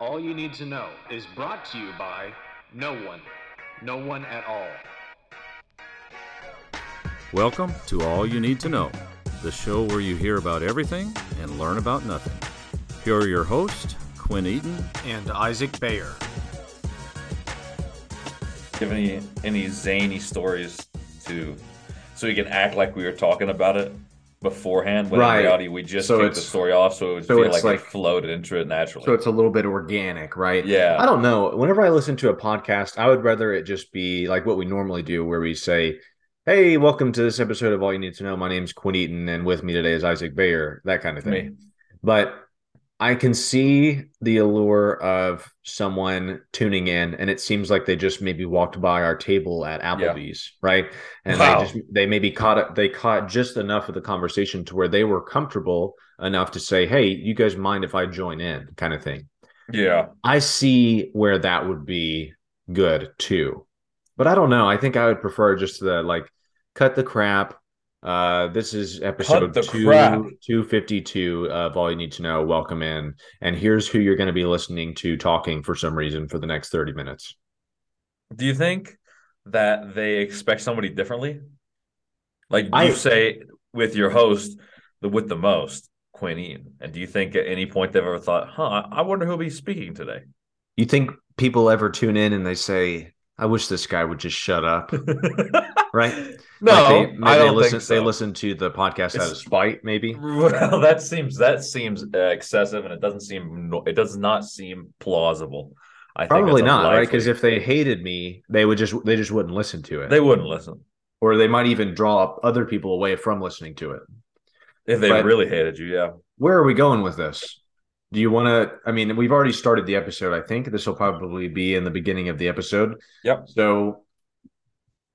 All You Need to Know is brought to you by no one. No one at all. Welcome to All You Need to Know, the show where you hear about everything and learn about nothing. Here are your hosts, Quinn Eaton. And Isaac Bayer. Give any any zany stories to so we can act like we were talking about it beforehand when Right. in reality we just So kicked the story off so it would so feel it's like, like- it floated into it naturally. So it's a little bit organic, right? Yeah. I don't know. Whenever I listen to a podcast, I would rather it just be like what we normally do, where we say, Hey, welcome to this episode of All You Need to Know. My name's Quinn Eaton, and with me today is Isaac Bayer, that kind of thing. Me. But I can see the allure of someone tuning in, and it seems like they just maybe walked by our table at Applebee's, right? And Wow. they just they maybe caught it, they caught just enough of the conversation to where they were comfortable enough to say, Hey, you guys mind if I join in, kind of thing. yeah. I see where that would be good too. But I don't know. I think I would prefer just the like cut the crap. Uh this is episode two, 252 of All You Need to Know. Welcome in. And here's who you're going to be listening to talking for some reason for the next 30 minutes. Do you think that they expect somebody differently? Like you I- say with your host, the with the most, Quinn Eaton. And do you think at any point they've ever thought, huh, I wonder who'll be speaking today? You think people ever tune in and they say, I wish this guy would just shut up, right? no, Like they, maybe I don't listen, think so. They listen to the podcast out of spite, maybe. Well, that seems that seems excessive, and it doesn't seem it does not seem plausible. I Probably it's not, right? Because if they hated me, they would just they just wouldn't listen to it. they wouldn't listen or they might even draw up other people away from listening to it. if they But- really hated you, yeah. Where are we going with this? Do you want to? I mean, we've already started the episode. I think this will probably be in the beginning of the episode. Yep. So,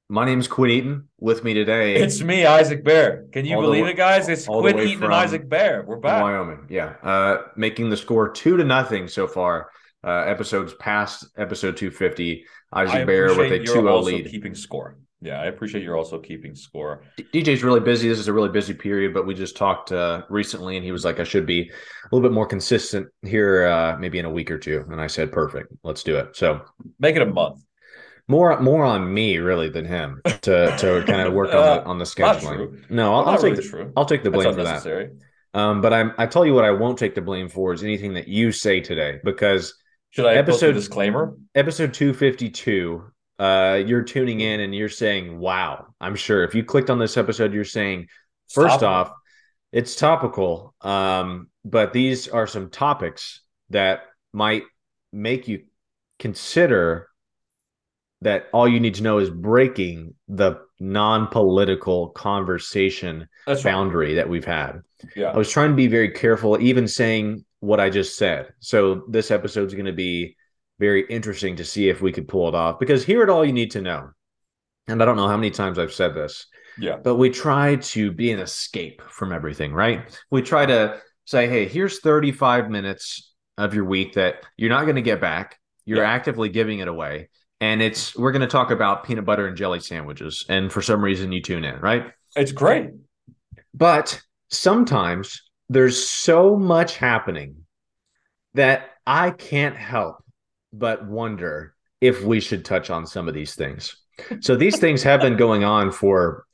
my name's Quinn Eaton. With me today, It's me, Isaac Bear. Can you believe it, guys? It's Quinn Eaton and Isaac Bear. We're back. Wyoming. Yeah, uh, making the score two to nothing so far. Uh, episodes past episode two fifty. Isaac Bear with a appreciate 2-0 lead. keeping score. Yeah, I appreciate you're also keeping score. DJ's really busy. This is a really busy period, but we just talked uh, recently, and he was like, "I should be a little bit more consistent here, uh, maybe in a week or two. And I said, "Perfect, let's do it." So Make it a month. more more on me really than him to to kind of work on the on the scheduling. No, I'll, I'll take really the, true. I'll take the blame for that. Um, but I'm I tell you what, I won't take the blame for is anything that you say today because Should I episode disclaimer? episode 252 uh you're tuning in and you're saying wow i'm sure if you clicked on this episode you're saying first Topical. off it's topical um but these are some topics that might make you consider that all you need to know is breaking the non-political conversation That's right. boundary that we've had Yeah. I was trying to be very careful, even saying what I just said. So this episode's going to be very interesting to see if we could pull it off because here at all you need to know. And I don't know how many times I've said this, Yeah. but we try to be an escape from everything, right? We try to say, hey, here's 35 minutes of your week that you're not going to get back. You're Yeah. actively giving it away. And it's we're going to talk about peanut butter and jelly sandwiches. And for some reason you tune in, right? It's great. But sometimes there's so much happening that I can't help but wonder if we should touch on some of these things. So these things have been going on for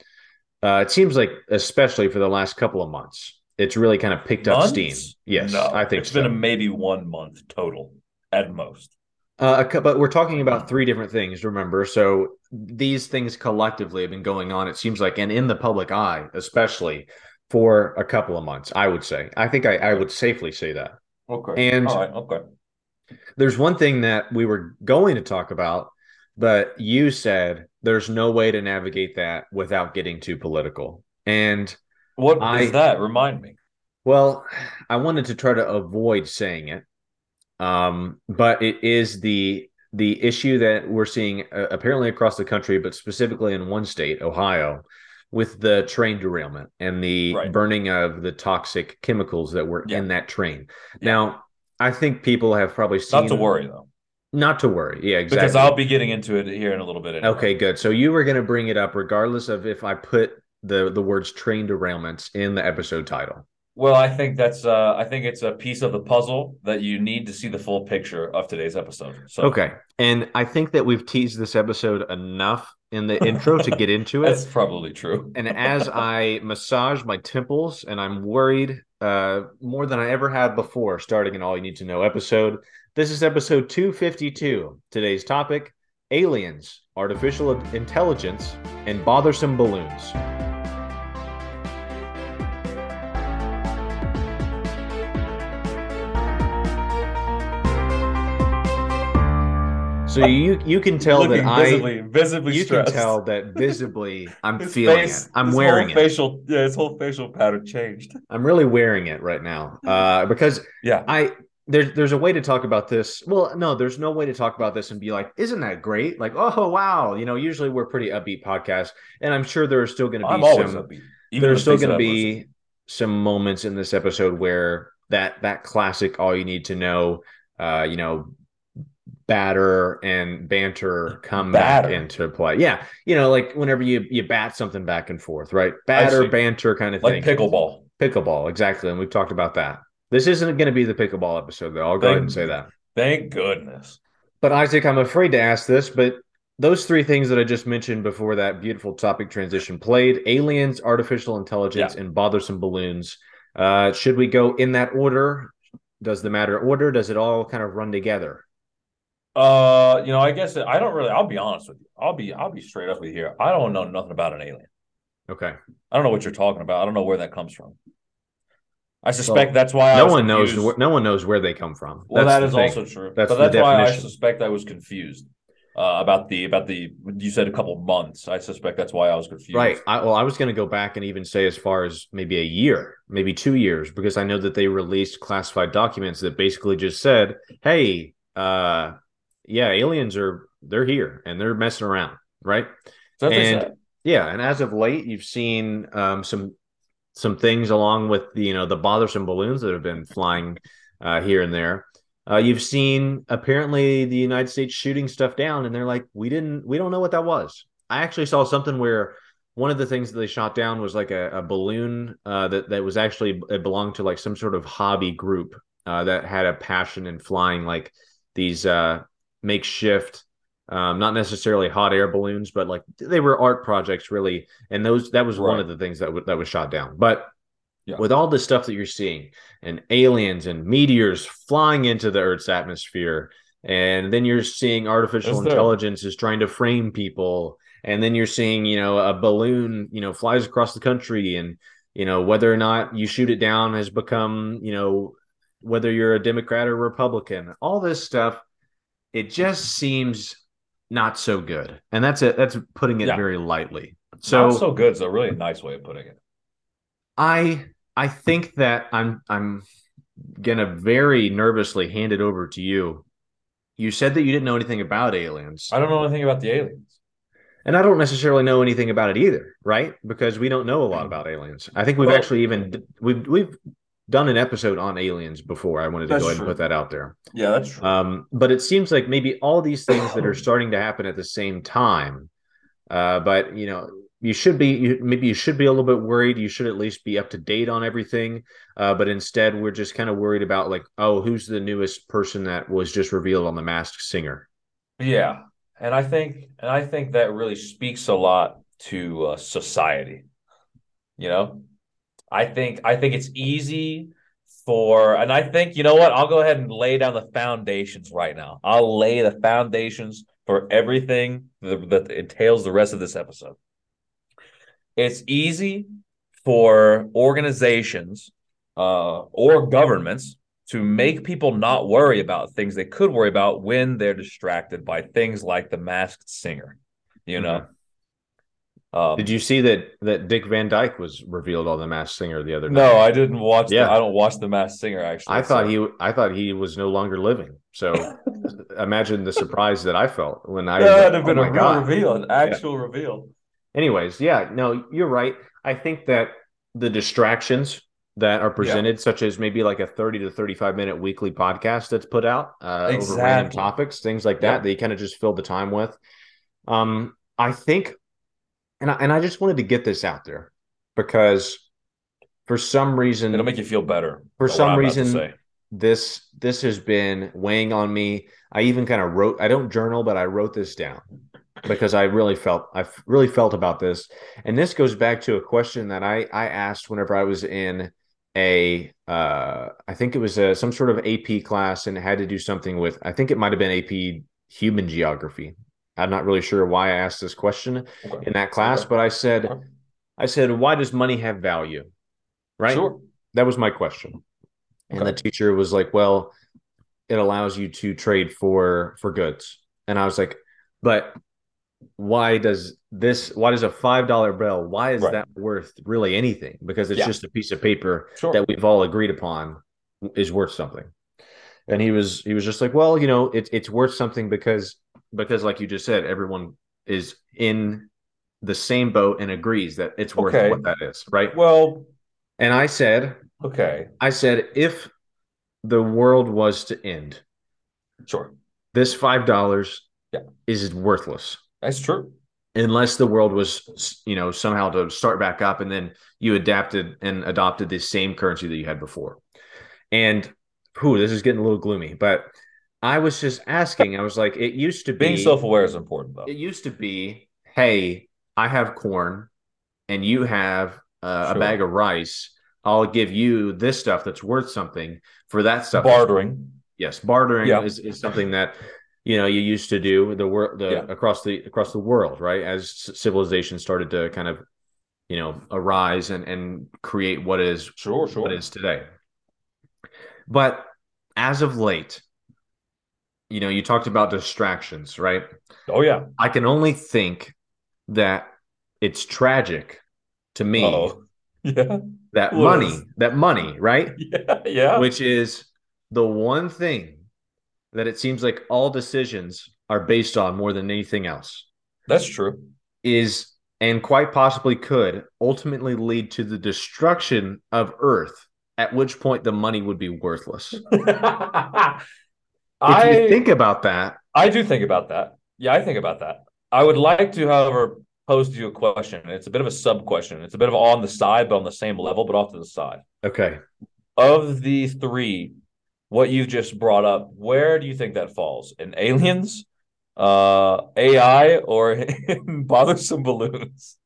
uh it seems like especially for the last couple of months. It's really kind of picked up steam. Yes, No, I think it's so. been a maybe one month total at most. Uh, but we're talking about three different things, remember? So these things collectively have been going on, it seems like, and in the public eye, especially for a couple of months, I would say. I think I, I would safely say that. Okay. And- all right. Okay. There's one thing that we were going to talk about, but you said there's no way to navigate that without getting too political. And what I- that? Remind me. Well, I wanted to try to avoid saying it, um, but it is the the issue that we're seeing uh, apparently across the country, but specifically in one state, Ohio, with the train derailment and the Right. burning of the toxic chemicals that were Yeah. in that train. Yeah. Now, I think people have probably seen Not to worry though, Not to worry, yeah, exactly. because I'll be getting into it here in a little bit. Anyway. Okay, good. So you were going to bring it up regardless of if I put the the words train derailments in the episode title. Well, I think that's uh I think it's a piece of the puzzle that you need to see the full picture of today's episode. So Okay. And I think that we've teased this episode enough in the intro to get into it. that's probably true. and as I massage my temples and I'm worried uh, more than I ever had before starting an All You Need to Know episode, this is episode 252. Today's topic aliens, artificial intelligence, and bothersome balloons. So you you can tell that I visibly, visibly you stressed. can tell that visibly I'm His feeling face- it. I'm his wearing whole it. Facial, yeah, his whole facial pattern changed. I'm really wearing it right now uh, because Yeah, I there's there's a way to talk about this. Well, no, there's no way to talk about this and be like, isn't that great? Like, oh wow, you know, usually we're pretty upbeat podcast, and I'm sure there are still going to be I'm some there's still going to be some moments in this episode where that that classic all you need to know, uh, you know, batter and banter come Batter. back into play. Yeah, you know, like whenever you you bat something back and forth, right? Batter, banter, kind of like thing. pickleball. Pickleball, exactly. And we've talked about that. This isn't going to be the pickleball episode, though. I'll go ahead and say that. Thank goodness. But Isaac, I'm afraid to ask this, but those three things that I just mentioned before that beautiful topic transition played aliens, artificial intelligence, and bothersome balloons. Uh, should we go in that order? Does the matter order? Does it all kind of run together? Uh, you know, I guess I don't really. I'll be honest with you. I'll be I'll be straight up with you here. I don't know nothing about an alien. Okay. I don't know what you're talking about. I don't know where that comes from. I suspect that's why I no was one knows. confused. Where, no one knows where they come from. Well, That's that is also true. That's but the that's why I suspect I was confused uh, about the about the. You said a couple months. I suspect that's why I was confused. Right. I, well, I was going to go back and even say as far as maybe a year, maybe two years, because I know that they released classified documents that basically just said, "Hey, uh, yeah, aliens are they're here and they're messing around." Right. So that's what they And- Yeah, and as of late, you've seen um, some some things along with the you know the bothersome balloons that have been flying uh, here and there. Uh, you've seen apparently the United States shooting stuff down, and they're like, we didn't, we don't know what that was. I actually saw something where one of the things that they shot down was like a, a balloon uh, that that was actually it belonged to like some sort of hobby group uh, that had a passion in flying like these uh, makeshift um, not necessarily hot air balloons, but like they were art projects, really. And those that was one of the things that w- that was shot down. But Yeah. with all the stuff that you're seeing, and aliens and meteors flying into the Earth's atmosphere, and then you're seeing artificial intelligence is trying to frame people, and then you're seeing you know a balloon you know flies across the country, and you know whether or not you shoot it down has become you know whether you're a Democrat or Republican, all this stuff. It just seems not so good, and that's it. That's putting it Yeah. very lightly. So, So, so good is a really nice way of putting it. I I think that I'm I'm gonna very nervously hand it over to you. You said that you didn't know anything about aliens, I don't know anything about the aliens. and I don't necessarily know anything about it either, right? Because we don't know a lot mm. about aliens. I think we've Well- actually even we've we've done an episode on aliens before. I wanted to That's go ahead and put that out there. Yeah, that's true. Um, but it seems like maybe all these things that are starting to happen at the same time. Uh, but you know, you should be you, maybe you should be a little bit worried. You should at least be up to date on everything. Uh, but instead, we're just kind of worried about like, oh, who's the newest person that was just revealed on The Masked Singer? Yeah, and I think and I think that really speaks a lot to uh, society. You know, I think I think it's easy for, and I think you know what? I'll go ahead and lay down the foundations right now. I'll lay the foundations for everything that, that entails the rest of this episode. It's easy for organizations uh, or governments to make people not worry about things they could worry about when they're distracted by things like the masked singer you know um, Did you see that that Dick Van Dyke was revealed on The Masked Singer the other night? no i didn't watch Yeah. the, i don't watch the masked singer actually I thought so- he I thought he was no longer living. So imagine the surprise that I felt when I yeah, like, that'd have been "Oh a real God." reveal an actual reveal anyways yeah no you're right i think that the distractions that are presented such as maybe like a 30 to 35 minute weekly podcast that's put out uh, over random topics things like that Yep. that you kind of just fill the time with um i think and I, and I just wanted to get this out there because for some reason It'll make you feel better. For some I'm about to reason, this this has been weighing on me. I even kind of wrote I don't journal, but I wrote this down because I really felt I really felt about this. And this goes back to a question that I I asked whenever I was in a uh I think it was a, some sort of AP class and it had to do something with I think it might have been AP human geography. I'm not really sure why I asked this question Okay. in that class, Okay. but I said Okay. I said why does money have value? Right? Sure. That was my question. And the teacher was like, "Well, it allows you to trade for for goods." And I was like, "But why does this why does a $5 bill why is Right. that worth really anything? Because it's Yeah. just a piece of paper Sure. that we've all agreed upon is worth something." And he was he was just like, "Well, you know, it's it's worth something because because like you just said, everyone is in the same boat and agrees that it's worth Okay. what that is, right?" Well, And I said, okay. I said, if the world was to end, Sure. this five dollars Yeah. is worthless That's true. unless the world was, you know, somehow to start back up, and then you adapted and adopted the same currency that you had before. And whew, this is getting a little gloomy, but I was just asking. I was like, it used to be Being self aware is important, though. It used to be, hey, I have corn, and you have uh, Sure. a bag of rice. I'll give you this stuff that's worth something for that stuff. Bartering. Yes, bartering Yeah. is, is something that you know you used to do the world the Yeah. across the across the world, right? As civilization started to kind of you know arise and and create what is Sure, sure. what is today. But as of late, you know, you talked about distractions, right? Oh, yeah. I can only think that it's tragic to me Oh, yeah. that What money, that money, right? Yeah. Yeah. Which is the one thing that it seems like all decisions are based on more than anything else That's true. is and quite possibly could ultimately lead to the destruction of Earth, at which point the money would be worthless. I think about that, I do think about that. Yeah, I think about that. I would like to, however, pose to you a question. It's a bit of a sub question. It's a bit of on the side, but on the same level, but off to the side. okay, Of the three, what you've just brought up, where do you think that falls? In aliens, uh, AI, or in bothersome balloons?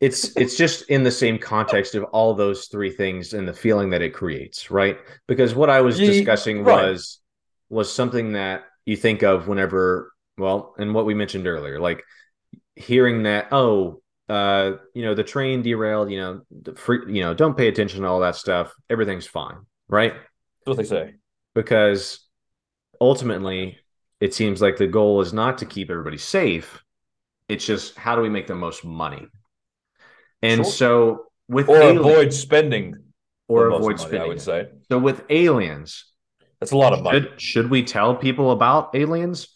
it's it's just in the same context of all those three things and the feeling that it creates, right? Because what I was discussing right. was was something that you think of whenever, well, and what we mentioned earlier, like hearing that, oh, uh, you know, the train derailed, you know, the free, you know, don't pay attention to all that stuff. Everything's fine, right? That's what they say. Because ultimately, it seems like the goal is not to keep everybody safe. It's just how do we make the most money? And Sure. so with Or alien- avoid spending. or avoid money, spending. I would say. So with aliens, That's a lot of money. should, should we tell people about aliens,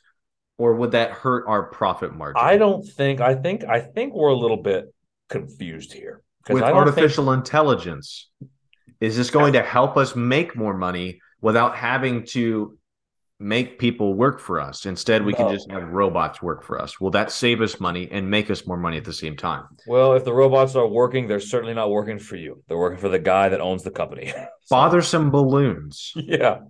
or would that hurt our profit margin? I don't think I think I think we're a little bit confused here. With I don't think- artificial intelligence, is this going to help us make more money without having to make people work for us? Instead, we can just have robots work for us. Will that save us money and make us more money at the same time? Well, if the robots are working, they're certainly not working for you. They're working for the guy that owns the company. So, Bothersome balloons. Yeah.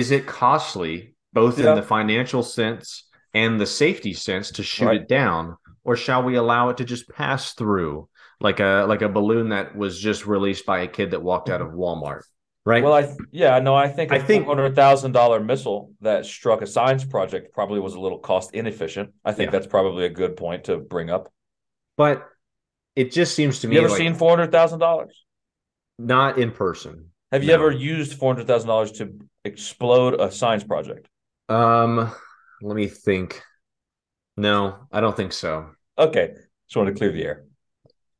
Is it costly, both Yeah. in the financial sense and the safety sense, to shoot Right. it down, or shall we allow it to just pass through like a like a balloon that was just released by a kid that walked out of mm-hmm. Walmart? Right. Well, I yeah, no, I think I a think- $100000 missile that struck a science project probably was a little cost inefficient. I think Yeah. that's probably a good point to bring up. but it just seems to me You ever like seen four hundred thousand dollars? not in person. Have you No. ever used four hundred thousand dollars to explode a science project? Um, let me think. No, I don't think so. Okay, just wanted to clear the air.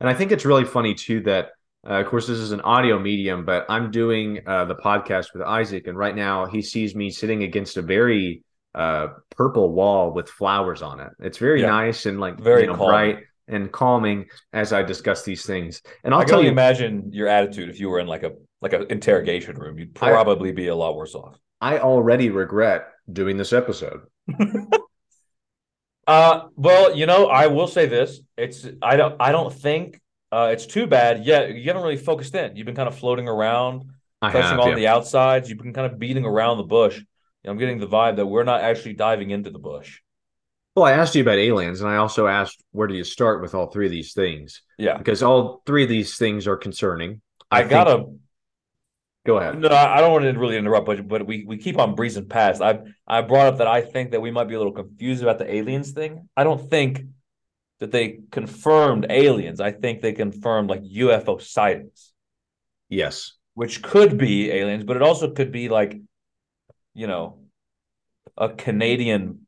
And I think it's really funny too that, uh, of course, this is an audio medium, but I'm doing uh, the podcast with Isaac, and right now he sees me sitting against a very uh, purple wall with flowers on it. It's very Yeah. nice and like Very you know, bright and calming as I discuss these things. And I'll I tell you, imagine your attitude if you were in like a like an interrogation room. You'd I- probably be a lot worse off. I already regret doing this episode. Uh, well, you know, I will say this: it's I don't I don't think Uh, it's too bad. Yeah, you haven't really focused in. You've been kind of floating around, I touching have, on yeah. the outsides. You've been kind of beating around the bush. I'm getting the vibe that we're not actually diving into the bush. Well, I asked you about aliens, and I also asked where do you start with all three of these things? Yeah, Because all three of these things are concerning. I, think- gotta. Go ahead. No, I don't want to really interrupt, but but we we keep on breezing past. I I brought up that I think that we might be a little confused about the aliens thing. I don't think that they confirmed aliens. I think they confirmed like UFO sightings, Yes. which could be aliens, but it also could be like, you know, a Canadian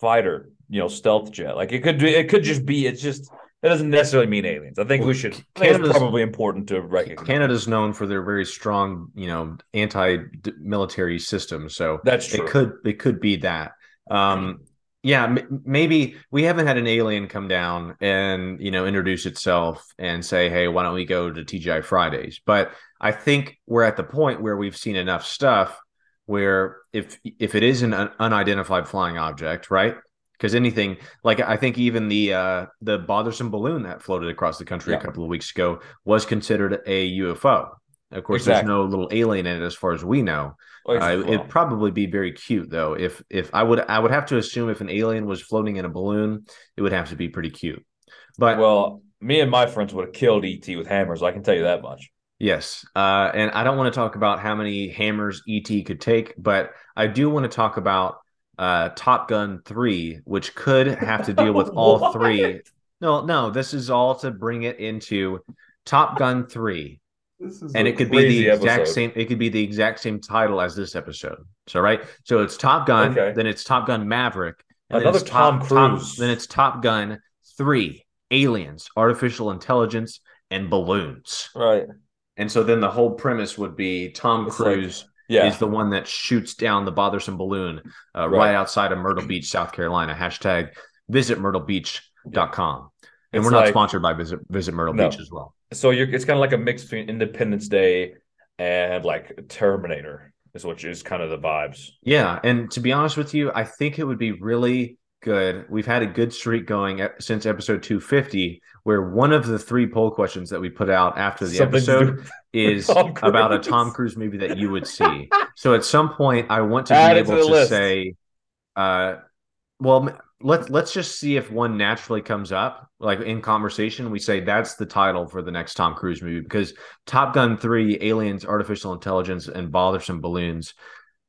fighter, you know, stealth jet. Like it could be, it could just be. It's just it doesn't necessarily mean aliens. I think we should. I C- think it's Canada's- probably important to recognize. Canada's known for their very strong, you know, anti-military system. So That's true. it could it could be that. Um, yeah, m- maybe we haven't had an alien come down and you know introduce itself and say, "Hey, why don't we go to TGI Fridays?" But I think we're at the point where we've seen enough stuff where if if it is an un- unidentified flying object, right? Because anything like I think even the uh, the bothersome balloon that floated across the country Yeah. a couple of weeks ago was considered a UFO. Of course, Exactly. there's no little alien in it as far as we know. Oh, Uh, it'd probably be very cute though. If if I would I would have to assume if an alien was floating in a balloon, it would have to be pretty cute. But Well, me and my friends would have killed ET with hammers. I can tell you that much. yes, uh, and I don't want to talk about how many hammers ET could take, but I do want to talk about uh, Top Gun three, which could have to deal with all three. No, no, this is all to bring it into Top Gun three. This is and it could be the crazy exact same it could be the exact same title as this episode so right so it's top gun Okay. then it's top gun maverick and Another then it's top, Tom Top- Cruise. then it's top gun 3 aliens artificial intelligence and balloons Right. and so then the whole premise would be tom It's like- cruise Yeah. is the one that shoots down the bothersome balloon uh, Right. right. outside of myrtle beach south carolina hashtag visit myrtlebeach.com and It's we're not like- sponsored by visit visit myrtle No. beach as well so you're it's kind of like a mix between Independence Day and like Terminator, is which is kind of the vibes. Yeah, and to be honest with you, I think it would be really good. We've had a good streak going since episode 250, where one of the three poll questions that we put out after the Something episode is about a Tom Cruise movie that you would see. so at some point, I want to Add be it to able to, say, uh, well, let's let's just see if one naturally comes up, like in conversation. We say that's the title for the next Tom Cruise movie because Top Gun three, aliens, artificial intelligence, and bothersome balloons.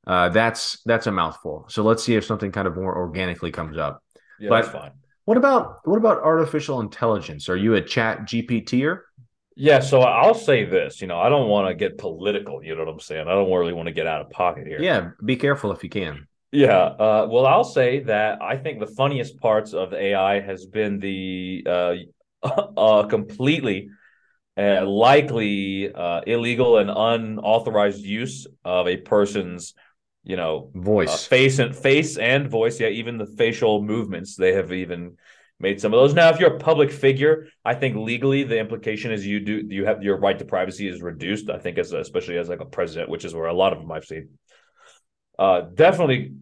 Uh, that's that's a mouthful. So let's see if something kind of more organically comes up. Yeah, But- that's fine. What about what about artificial intelligence? Are you a Chat GPTer? Yeah, so I'll say this. You know, I don't want to get political. You know what I'm saying? I don't really want to get out of pocket here. Yeah, be careful if you can. Yeah. Uh, well, I'll say that I think the funniest parts of AI has been the uh, uh, completely uh, likely uh, illegal and unauthorized use of a person's, you know, uh, Voice. face and face and voice. Yeah, even the facial movements. They have even made some of those. Now, if you're a public figure, I think legally the implication is you do you have your right to privacy is reduced. I think as especially as like a president, which is where a lot of them I've seen. Uh, definitely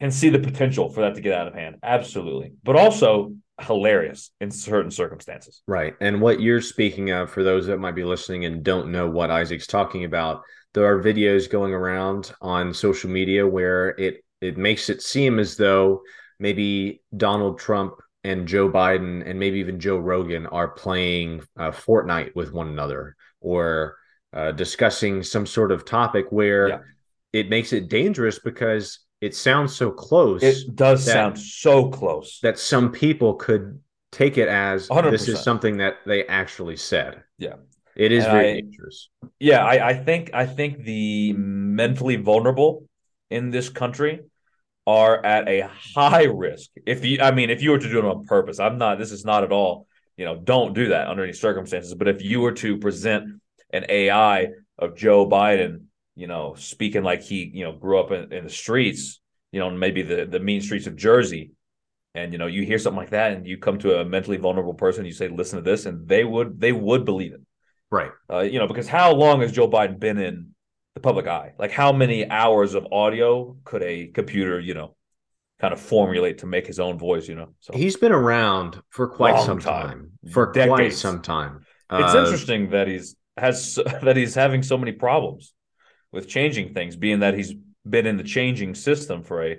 can see the potential for that to get out of hand. Absolutely, but also hilarious in certain circumstances. Right. And what you're speaking of, for those that might be listening and don't know what Isaac's talking about, there are videos going around on social media where it it makes it seem as though maybe Donald Trump and Joe Biden and maybe even Joe Rogan are playing uh, Fortnite with one another or uh, discussing some sort of topic where Yeah. it makes it dangerous because it sounds so close It does that- sound so close. that some people could take it as this 100%. is something that they actually said. Yeah. It is And very I- dangerous. Yeah, I, I think I think the mentally vulnerable in this country are at a high risk. If you, I mean, if you were to do it on purpose, I'm not. This is not at all. You know, don't do that under any circumstances. But if you were to present an AI of Joe Biden, you know, speaking like he, you know, grew up in, in the streets, you know, maybe the the mean streets of Jersey, and you know, you hear something like that, and you come to a mentally vulnerable person, you say, "Listen to this," and they would they would believe it. Right. Uh, you know, because how long has Joe Biden been in the public eye? Like, how many hours of audio could a computer, you know, kind of formulate to make his own voice. You know, so He's been around for quite Long some time. time. For quite Decades. some time. it's Uh, interesting that he's has that he's having so many problems with changing things, being that he's been in the changing system for a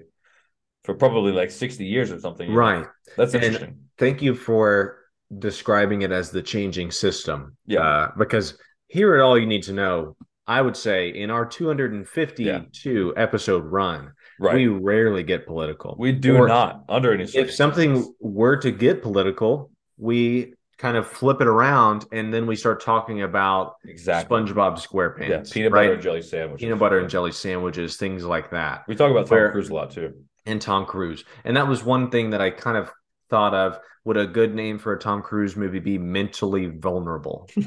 for probably like sixty years or something. you know? Right. That's And- interesting. Thank you for describing it as the changing system. Yeah. Uh, because here at All You Need to Know, I would say in our 252 episode run, Right. we rarely get political. We do Or not under any circumstances. If something were to get political, we kind of flip it around and then we start talking about exactly SpongeBob SquarePants. yeah peanut right? butter and jelly sandwich peanut butter and jelly sandwiches, things like that. We talk about Tom Where- Cruise a lot too. and Tom Cruise. And that was one thing that I kind of thought of. Would a good name for a Tom Cruise movie be Mentally Vulnerable?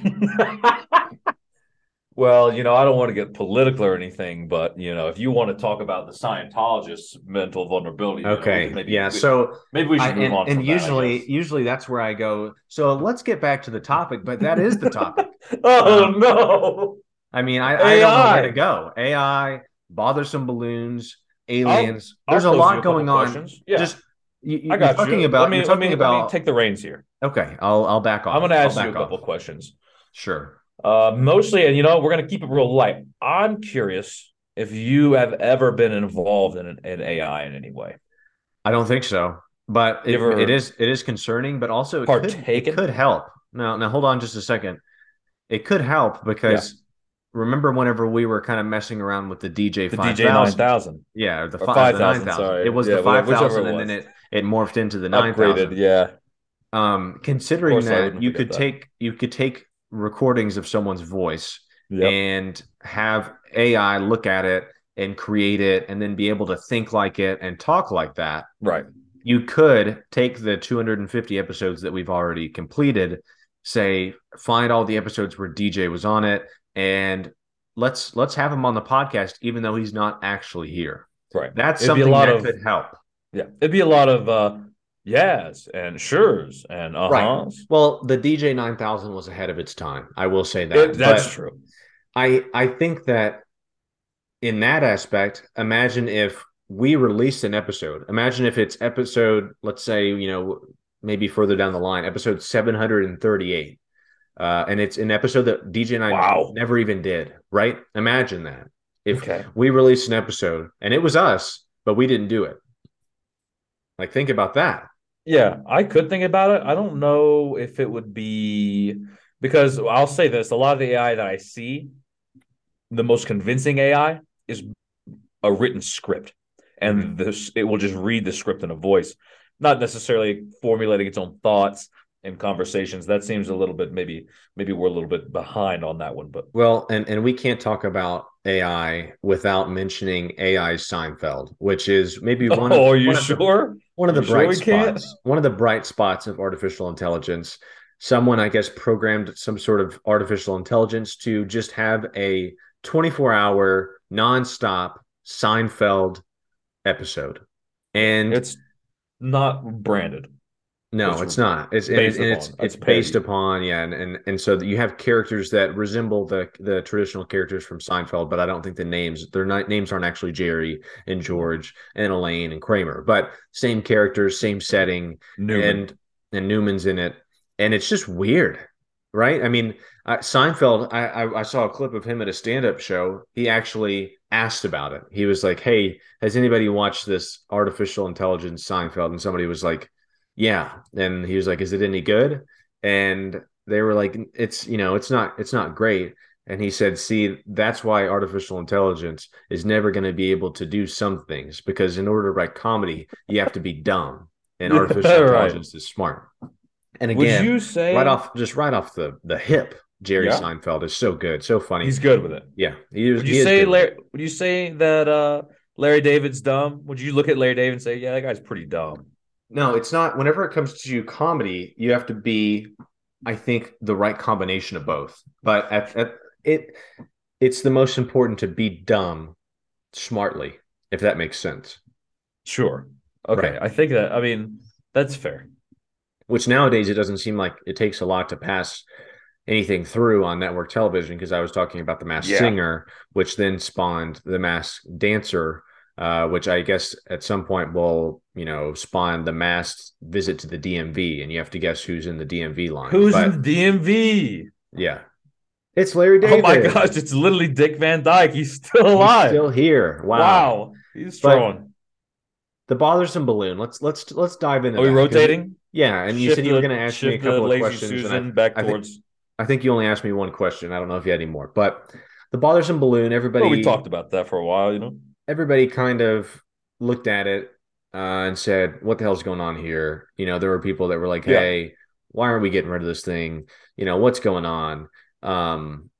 well, you know, I don't want to get political or anything, but you know, if you want to talk about the Scientologists' mental vulnerability, you know, Okay. maybe yeah. we- So maybe we should I, move and, on. and from that, usually guess. usually that's where I go. So let's get back to the topic, but that is the topic. oh Um, no. I mean, I, I don't know AI. where to go. AI, bothersome balloons, aliens. I'll There's a pose you lot going on. Yeah, Just you, I got talking you. about let me, you're let talking me, about take the reins here. Okay, I'll I'll back off. I'm going to I'll ask you a couple off. questions. Sure. Uh, mostly, and you know, we're going to keep it real light. I'm curious if you have ever been involved in an, an AI in any way. I don't think so, but it, it is it is concerning, but also it could, it could help. Now, now hold on just a second. It could help because remember whenever we were kind of messing around with the DJ The five DJ thousand, yeah, the, fi- 5,000, sorry. It was Yeah, the five thousand, whichever and then it it morphed into the nine thousand. Yeah, Um, considering Of course I that you could that. take you could take recordings of someone's voice Yep. and have AI look at it and create it, and then be able to think like it and talk like that. right. you could take the 250 episodes that we've already completed say find all the episodes where dj was on it and let's let's have him on the podcast even though he's not actually here Right. that's It'd something lot that of- could help Yeah, it'd be a lot of uh, yes and sure's and uh Right. well the dj 9000 was ahead of its time i will say that that's But true. i i think that in that aspect imagine if we released an episode imagine if it's episode let's say you know maybe further down the line episode 738 uh and it's an episode that dj and i Wow. never even did right imagine that if Okay. we released an episode and it was us but we didn't do it like think about that Yeah, I could think about it. I don't know if it would be because I'll say this: a lot of the AI that I see, the most convincing AI is a written script, and mm-hmm. this it will just read the script in a voice, not necessarily formulating its own thoughts and conversations. That seems a little bit maybe maybe we're a little bit behind on that one, but Well, and and we can't talk about AI without mentioning AI Seinfeld, which is maybe one. oh, of, are you one of the- sure? One of the You sure bright spots. One of the bright spots of artificial intelligence. Someone, I guess, programmed some sort of artificial intelligence to just have a 24 hour nonstop Seinfeld episode. And It's not branded. No, It's not. It's based and it's upon. it's It's based parody. upon yeah, and, and and so you have characters that resemble the the traditional characters from Seinfeld, but I don't think the names their names aren't actually Jerry and George and Elaine and Kramer, but same characters, same setting, Newman. and and Newman's in it, and it's just weird, right? I mean, I, Seinfeld. I, I I saw a clip of him at a stand up show. He actually asked about it. He was like, "Hey, has anybody watched this artificial intelligence Seinfeld?" And somebody was like yeah and he was like is it any good and they were like it's you know it's not it's not great and he said see that's why artificial intelligence is never going to be able to do some things because in order to write comedy you have to be dumb and artificial Right. intelligence is smart and Would again you say right off just right off the the hip jerry Yeah. seinfeld is so good so funny he's good with it? yeah he is, Would you say. Larry? Would you say that uh, Larry David's dumb? Would you look at Larry David and say, "Yeah, that guy's pretty dumb"? No, it's not. Whenever it comes to comedy, you have to be, I think, the right combination of both. But at, at it, it's the most important to be dumb smartly, if that makes sense. Sure. Okay, Right. I think that. I mean, that's fair. Which nowadays it doesn't seem like it takes a lot to pass anything through on network television. Because I was talking about the Masked Yeah. Singer, which then spawned the Masked Dancer, uh, which I guess at some point will, you know, spawn the mass visit to the DMV, and you have to guess who's in the DMV line. Who's But, in the DMV? yeah, it's Larry David. Oh my gosh, it's literally Dick Van Dyke. He's still alive. He's still here. Wow. wow. He's But- throwing. The bothersome balloon. Let's let's let's dive into. Are we rotating? Yeah, and you said you were going to ask me a shift couple of questions. and I- back I think- towards. I think you only asked me one question. I don't know if you had any more, but the bothersome balloon. Everybody, Well, we talked about that for a while, you know. Everybody kind of looked at it uh, and said, "What the hell's going on here?" You know, there were people that were like, Yeah. "Hey, why aren't we getting rid of this thing? You know, what's going on?" Um,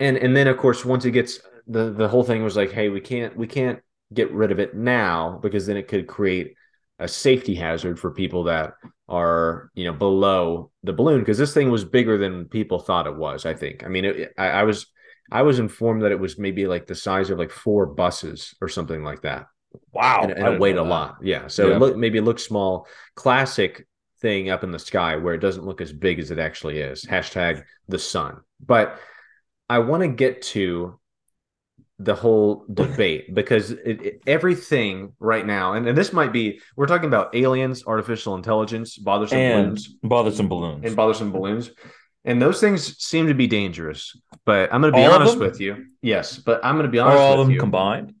and and then of course, once it gets the the whole thing was like, "Hey, we can't we can't get rid of it now because then it could create a safety hazard for people that are you know below the balloon because this thing was bigger than people thought it was. I think. I mean, it, I, I was I was informed that it was maybe like the size of like four buses or something like that Wow. and, and it weighed a lot. Yeah. So Yeah. it look maybe it looks small. Classic thing up in the sky where it doesn't look as big as it actually is. Hashtag the sun. But I want to get to the whole debate because it, it- everything right now, and, and this might be, we're talking about aliens, artificial intelligence, bothersome And balloons, bothersome balloons. and bothersome balloons. And those things seem to be dangerous. But I'm going to be All honest with you. Yes. But I'm going to be honest. Are all of them you combined?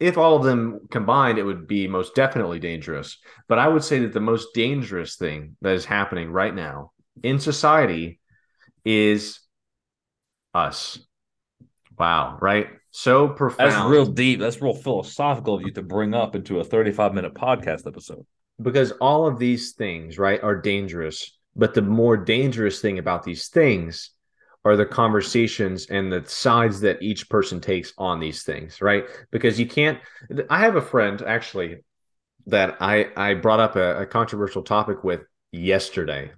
if all of them combined, it would be most definitely dangerous. But I would say that the most dangerous thing that is happening right now in society is us. Wow, right? So profound. That's real deep. That's real philosophical of you to bring up into a 35 minute podcast episode. because all of these things, right, are dangerous. But the more dangerous thing about these things are the conversations and the sides that each person takes on these things, right? Because you can't. I have a friend actually that I I brought up a, a controversial topic with yesterday,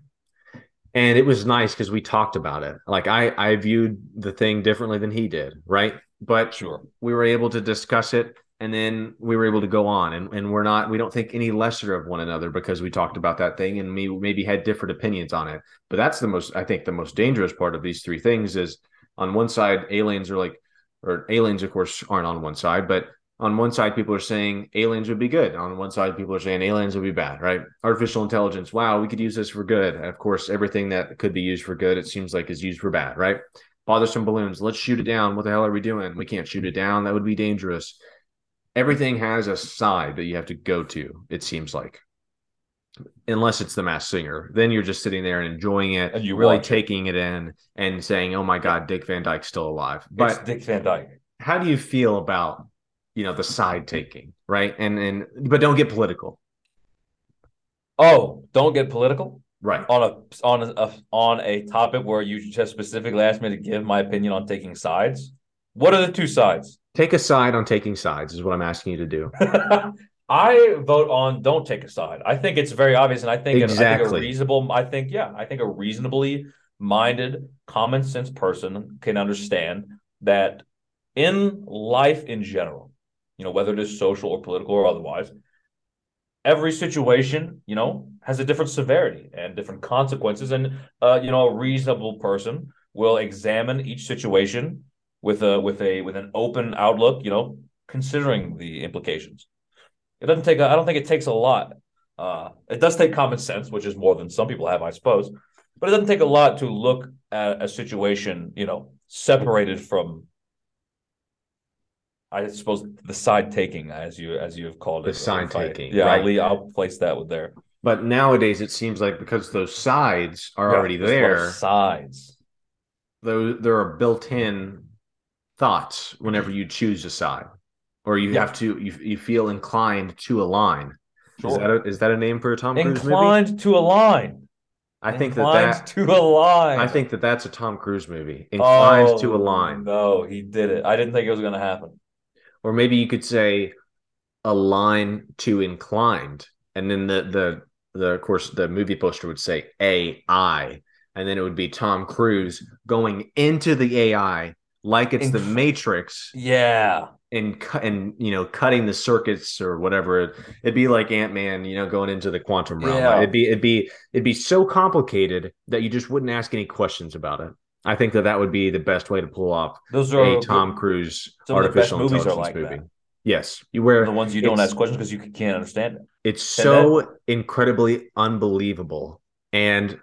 and it was nice because we talked about it. Like I I viewed the thing differently than he did, right? But Sure. we were able to discuss it and then we were able to go on. And, and we're not we don't think any lesser of one another because we talked about that thing and we maybe had different opinions on it. But that's the most i think the most dangerous part of these three things is on one side aliens are like or aliens of course aren't on one side but on one side people are saying aliens would be good. On one side people are saying aliens would be bad right? Artificial intelligence wow we could use this for good. And of course everything that could be used for good it seems like is used for bad right? Bothersome balloons let's shoot it down. What the hell are we doing? We can't shoot it down. That would be dangerous everything has a side that you have to go to it seems like unless it's the masked singer then you're just sitting there and enjoying it And you really watch it. taking it in and saying oh my god dick van dyke's still alive But but Dick Van Dyke. how do you feel about you know the side taking right and and but don't get political Oh, don't get political right on a on a on a topic where you just specifically asked me to give my opinion on taking sides. What are the two sides? Take a side on taking sides is what i'm asking you to do I vote on don't take a side. I think it's very obvious, and I think, I think Exactly. a reasonable. I think yeah, I think a reasonably minded, common sense person can understand that in life in general, you know, whether it is social or political or otherwise, every situation, you know, has a different severity and different consequences, and uh, you know, a reasonable person will examine each situation with a with a with an open outlook, you know, considering the implications. It doesn't take. A, I don't think it takes a lot. Uh, it does take common sense, which is more than some people have, I suppose. But it doesn't take a lot to look at a situation, you know, separated from. I suppose the side taking, as you as you have called The it, the side taking. Yeah, right. I'll, I'll place that with there. but nowadays it seems like because those sides are Yeah, already there's a lot of there Sides. though there are built-in thoughts whenever you choose a side or you Yeah. have to you, you feel inclined to align is Sure. that a, is that a name for a tom cruise movie Inclined to align. i think that that to align. i think that that's a tom cruise movie inclined Oh, to align No, he did it. I didn't think it was going to happen. or maybe you could say align to inclined and then the the the of course the movie poster would say ai and then it would be tom cruise going into the ai like it's the matrix Yeah. and and you know cutting the circuits or whatever it'd be like ant-man you know going into the quantum realm Yeah. it'd be it'd be it'd be so complicated that you just wouldn't ask any questions about it i think that that would be the best way to pull off Those are a tom cruise some of the best artificial movies are intelligence like movie that. Yes, you where The ones you don't ask questions because you can't understand it. It's so incredibly unbelievable and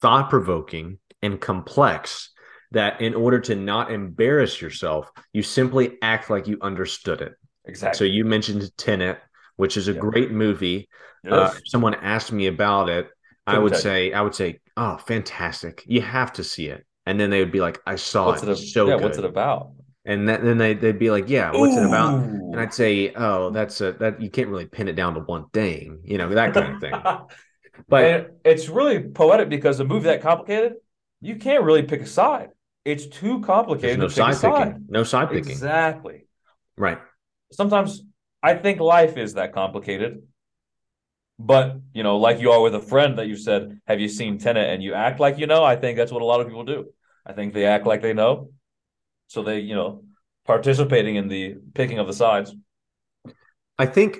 thought provoking and complex that in order to not embarrass yourself, you simply act like you understood it. Exactly. So you mentioned Tenet, which is a Yeah. great movie. It Uh, if someone asked me about it, I Couldn't would tell you. say, I would say, oh, fantastic! You have to see it. And then they would be like, I saw what's it. it? So yeah. good. What's it about? and that, then they they'd be like, yeah, what's it about? And I'd say, oh, that's a that you can't really pin it down to one thing, you know, that kind of thing. But and it's really poetic because a movie that complicated, you can't really pick a side. It's too there's complicated no to side side. no side picking, Exactly. right? Sometimes I think life is that complicated. But you know, like you are with a friend that you said, "Have you seen Tenet?" and you act like you know. I think that's what a lot of people do. I think they act like they know, so they, you know, participating in the picking of the sides. I think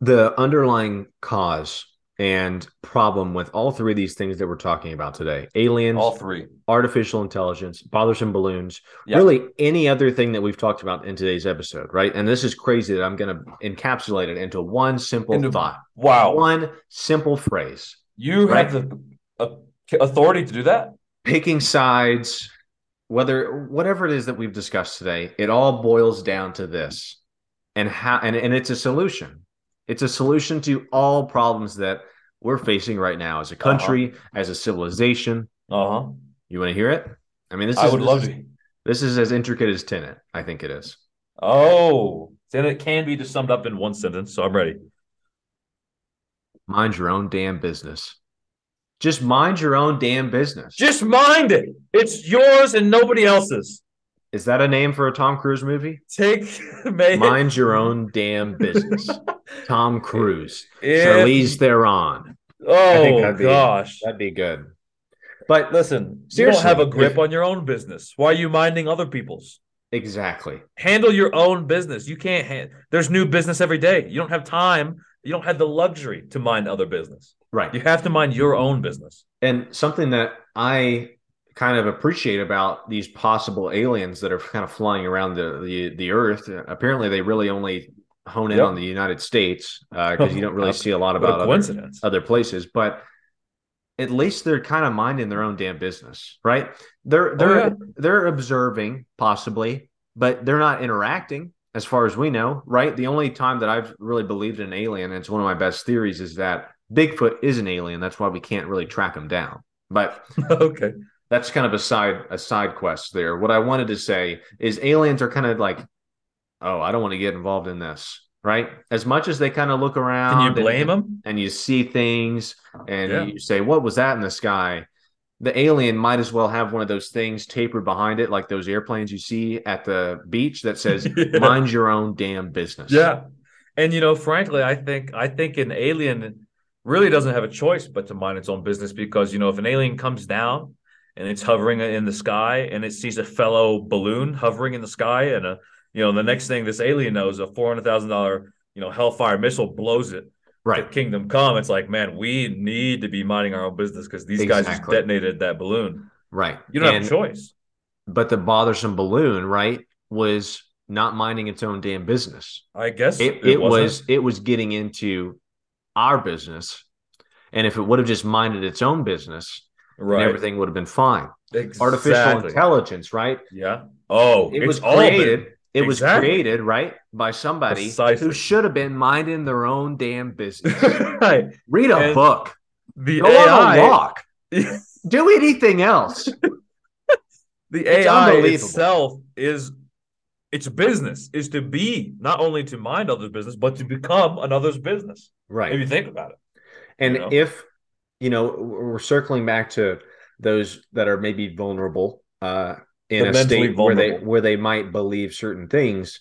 the underlying cause and problem with all three of these things that we're talking about today aliens, All three. artificial intelligence, bothersome balloons, Yeah. really any other thing that we've talked about in today's episode, right? And this is crazy that I'm going to encapsulate it into one simple Into- thought, Wow. one simple phrase You Right. have the uh, authority to do that. picking sides, whether whatever it is that we've discussed today, it all boils down to this. And how and, and it's a solution. It's a solution to all problems that we're facing right now as a country, as a civilization. Uh huh. You want to hear it? I mean, this is I would this love is, to. This is as intricate as Tenet. I think it is. Oh, then it can be just summed up in one sentence. So I'm ready. Mind your own damn business. Just mind your own damn business. Just mind it. It's yours and nobody else's. Is that a name for a Tom Cruise movie? Take may Mind your own damn business. Tom Cruise. If- Charlize Theron. Oh that'd be- gosh. That'd be good. But Listen, you don't have a grip if- on your own business. Why are you minding other people's? exactly. Handle your own business. You can't. hand. There's new business every day. You don't have time. You don't have the luxury to mind other business. Right. You have to mind your own business. And something that I kind of appreciate about these possible aliens that are kind of flying around the the, the earth, apparently they really only hone in Yep. on the United States uh, because you don't really see a lot about a other, coincidence. other places, but at least they're kind of minding their own damn business, right? They're oh, they're yeah. they're observing possibly, but they're not interacting as far as we know, right? The only time that I've really believed in an alien, and it's one of my best theories, is that Bigfoot is an alien. That's why we can't really track him down. But okay. That's kind of a side a side quest there. What I wanted to say is aliens are kind of like, oh, I don't want to get involved in this, right? As much as they kind of look around, Can you and- blame them? and you see things and Yeah. you say, What was that in the sky? The alien might as well have one of those things tapered behind it, like those airplanes you see at the beach that says, Yeah. Mind your own damn business. Yeah. And you know, frankly, I think I think an alien really doesn't have a choice but to mind its own business because you know, if an alien comes down and it's hovering in the sky and it sees a fellow balloon hovering in the sky and a you know, the next thing this alien knows, a four hundred thousand dollar, you know, Hellfire missile blows it to Right. Kingdom Come. It's like, man, we need to be minding our own business because these guys just detonated that balloon. Right. You don't And- have a choice. But the bothersome balloon, right, was not minding its own damn business. I guess It, it, wasn't. was it was getting into our business. And if it would have just minded its own business, right. everything would have been fine. Artificial intelligence, right? Yeah. Oh, it was created it was Exactly. created right by somebody Precisely. who should have been minding their own damn business right. read a And book The go AI, walk do anything else the It's AI itself is its business is to be not only to mind others' business, but to become another's business. Right. If you think about it. and you know? if you know we're circling back to those that are maybe vulnerable uh in The a state where they where they might believe certain things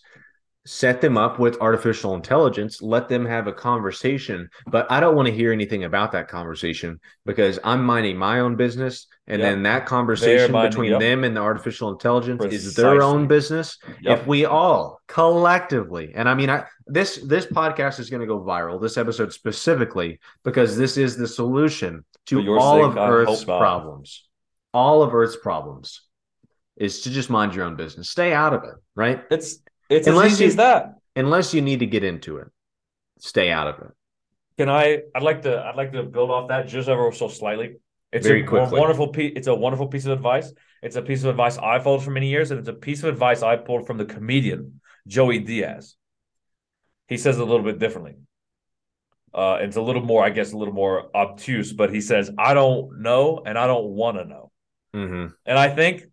set them up with artificial intelligence let them have a conversation. But i don't want to hear anything about that conversation because i'm minding my own business and Yep. then that conversation minding- between yep. them and the artificial intelligence is their own business. Yep. if we all collectively and i mean i this this podcast is going to go viral this episode specifically because this is the solution to all sake, of I earth's problems. All of earth's problems is to just mind your own business. Stay out of it right? It's it's Unless as easy you- as that. unless you need to get into it, stay out of it. Can I? I'd like to. I'd like to build off that just ever so slightly. It's Very a quickly. wonderful piece. It's a wonderful piece of advice. It's a piece of advice I followed for many years, and it's a piece of advice I pulled from the comedian Joey Diaz. He says it a little bit differently. Uh, it's a little more, I guess, a little more obtuse, but he says, "I don't know, and I don't want to know." Mm-hmm. And I think,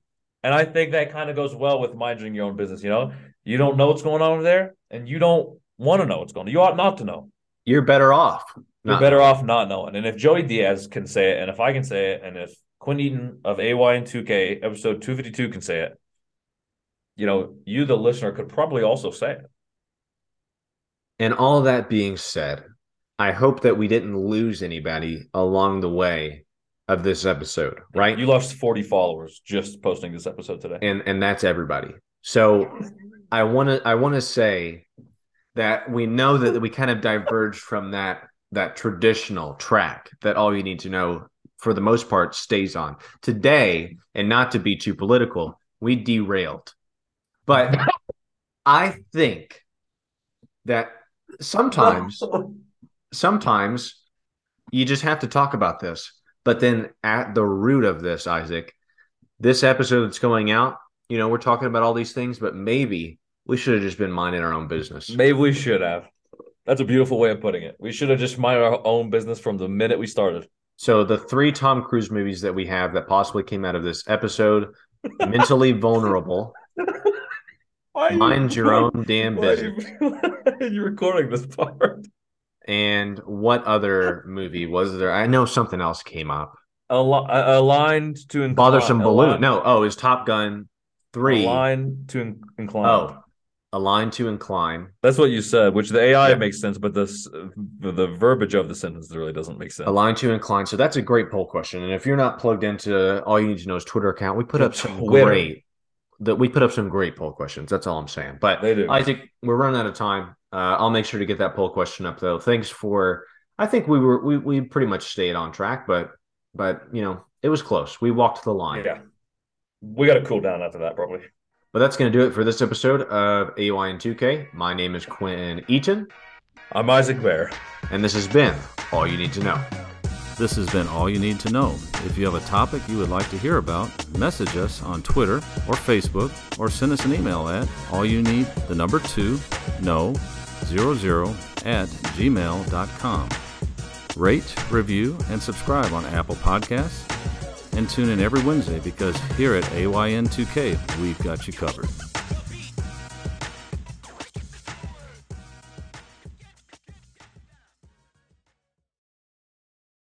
and I think that kind of goes well with minding your own business. You know, you don't know what's going on over there, and you don't want to know what's going on. You ought not to know. You're better off. You're better knowing. off not knowing. And if Joey Diaz can say it, and if I can say it, and if Quinn Eaton of AYN2K episode 252 can say it, you know, you, the listener, could probably also say it. And all that being said, I hope that we didn't lose anybody along the way of this episode, right? You lost 40 followers just posting this episode today. and and that's everybody. So I want to I want to say that we know that we kind of diverged from that that traditional track that all you need to know for the most part stays on. Today, and not to be too political, we derailed. But I think that sometimes sometimes you just have to talk about this. But then at the root of this, Isaac, this episode that's going out, you know, we're talking about all these things, but maybe we should have just been minding our own business. Maybe we should have. That's a beautiful way of putting it. We should have just minded our own business from the minute we started. So the three Tom Cruise movies that we have that possibly came out of this episode, Mentally Vulnerable, Why you- Mind Your Own Damn Business, are you recording this part? and what other movie was there? I know something else came up. Al- aligned to incline. Bothersome Balloon. Aligned- No, oh, is Top Gun three? Aligned to in- incline. Oh, Align to Incline. That's what you said, which the AI Yeah. makes sense, but this the, verbiage of the sentence really doesn't make sense. Align to Incline. So that's a great poll question. And if you're not plugged into all you need to know is Twitter account, we put up some Twitter. great that we put up some great poll questions. That's all I'm saying. But They do. Isaac, we're running out of time. Uh, I'll make sure to get that poll question up though. Thanks for. I think we were we we pretty much stayed on track, but but you know it was close. We walked the line. yeah, we got to cool down after that, probably. But that's going to do it for this episode of AYN2K. My name is Quinn Eaton, I'm Isaac Bear. and this has been all you need to know. This has been all you need to know. If you have a topic you would like to hear about, message us on Twitter or Facebook or send us an email at all you need the number two no zero zero at gmail.com. Rate, review, and subscribe on Apple Podcasts. And tune in every Wednesday because here at AYN2K, we've got you covered.